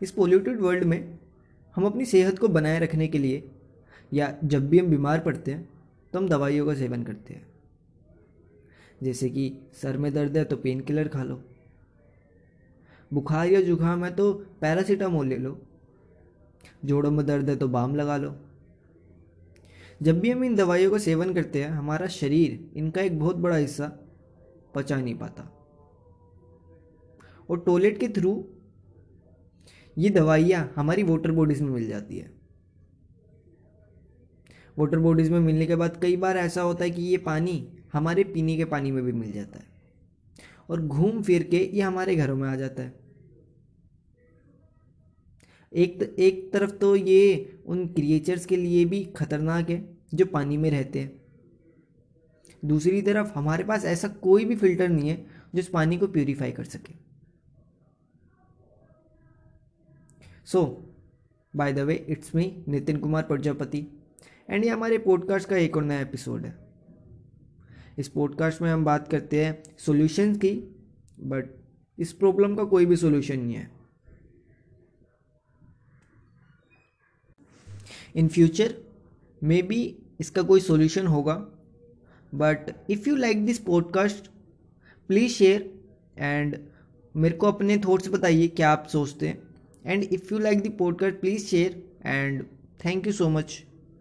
इस polluted world में हम अपनी सेहत को बनाए रखने के लिए या जब भी हम बीमार पड़ते हैं तो हम दवाइयों का सेवन करते हैं। जैसे कि सर में दर्द है तो पेन किलर खा लो। बुखार या जुकाम है तो पैरासीटामोल ले लो। जोड़ों में दर्द है तो बाम लगा लो। जब भी हम इन दवाइयों का सेवन करते हैं, हमारा शरीर इनका एक बहुत बड़ा हिस्सा पचा नहीं पाता। और टॉयलेट के थ्रू ये दवाइयाँ हमारी वाटर बॉडीज़ में मिल जाती है। वाटर बॉडीज़ में मिलने के बाद कई बार ऐसा होता है कि ये पानी हमारे पीने के पानी में भी मिल जाता है और घूम फिर के ये हमारे घरों में आ जाता है। एक एक तरफ़ तो ये उन क्रिएचर्स के लिए भी खतरनाक है जो पानी में रहते हैं। दूसरी तरफ़ हमारे पास ऐसा कोई भी फ़िल्टर नहीं है जो इस पानी को प्यूरिफाई कर सके। So by the way it's me Nitin Kumar Prajapati and ये हमारे पॉडकास्ट का एक और नया एपिसोड है। इस पॉडकास्ट में हम बात करते हैं सॉल्यूशंस की बट इस प्रॉब्लम का कोई भी सॉल्यूशन नहीं है। इन फ्यूचर मे बी इसका कोई सॉल्यूशन होगा but if you like this podcast please share and मेरे को अपने थॉट्स बताइए, क्या आप सोचते हैं? and if you like the podcast please share. And thank you so much.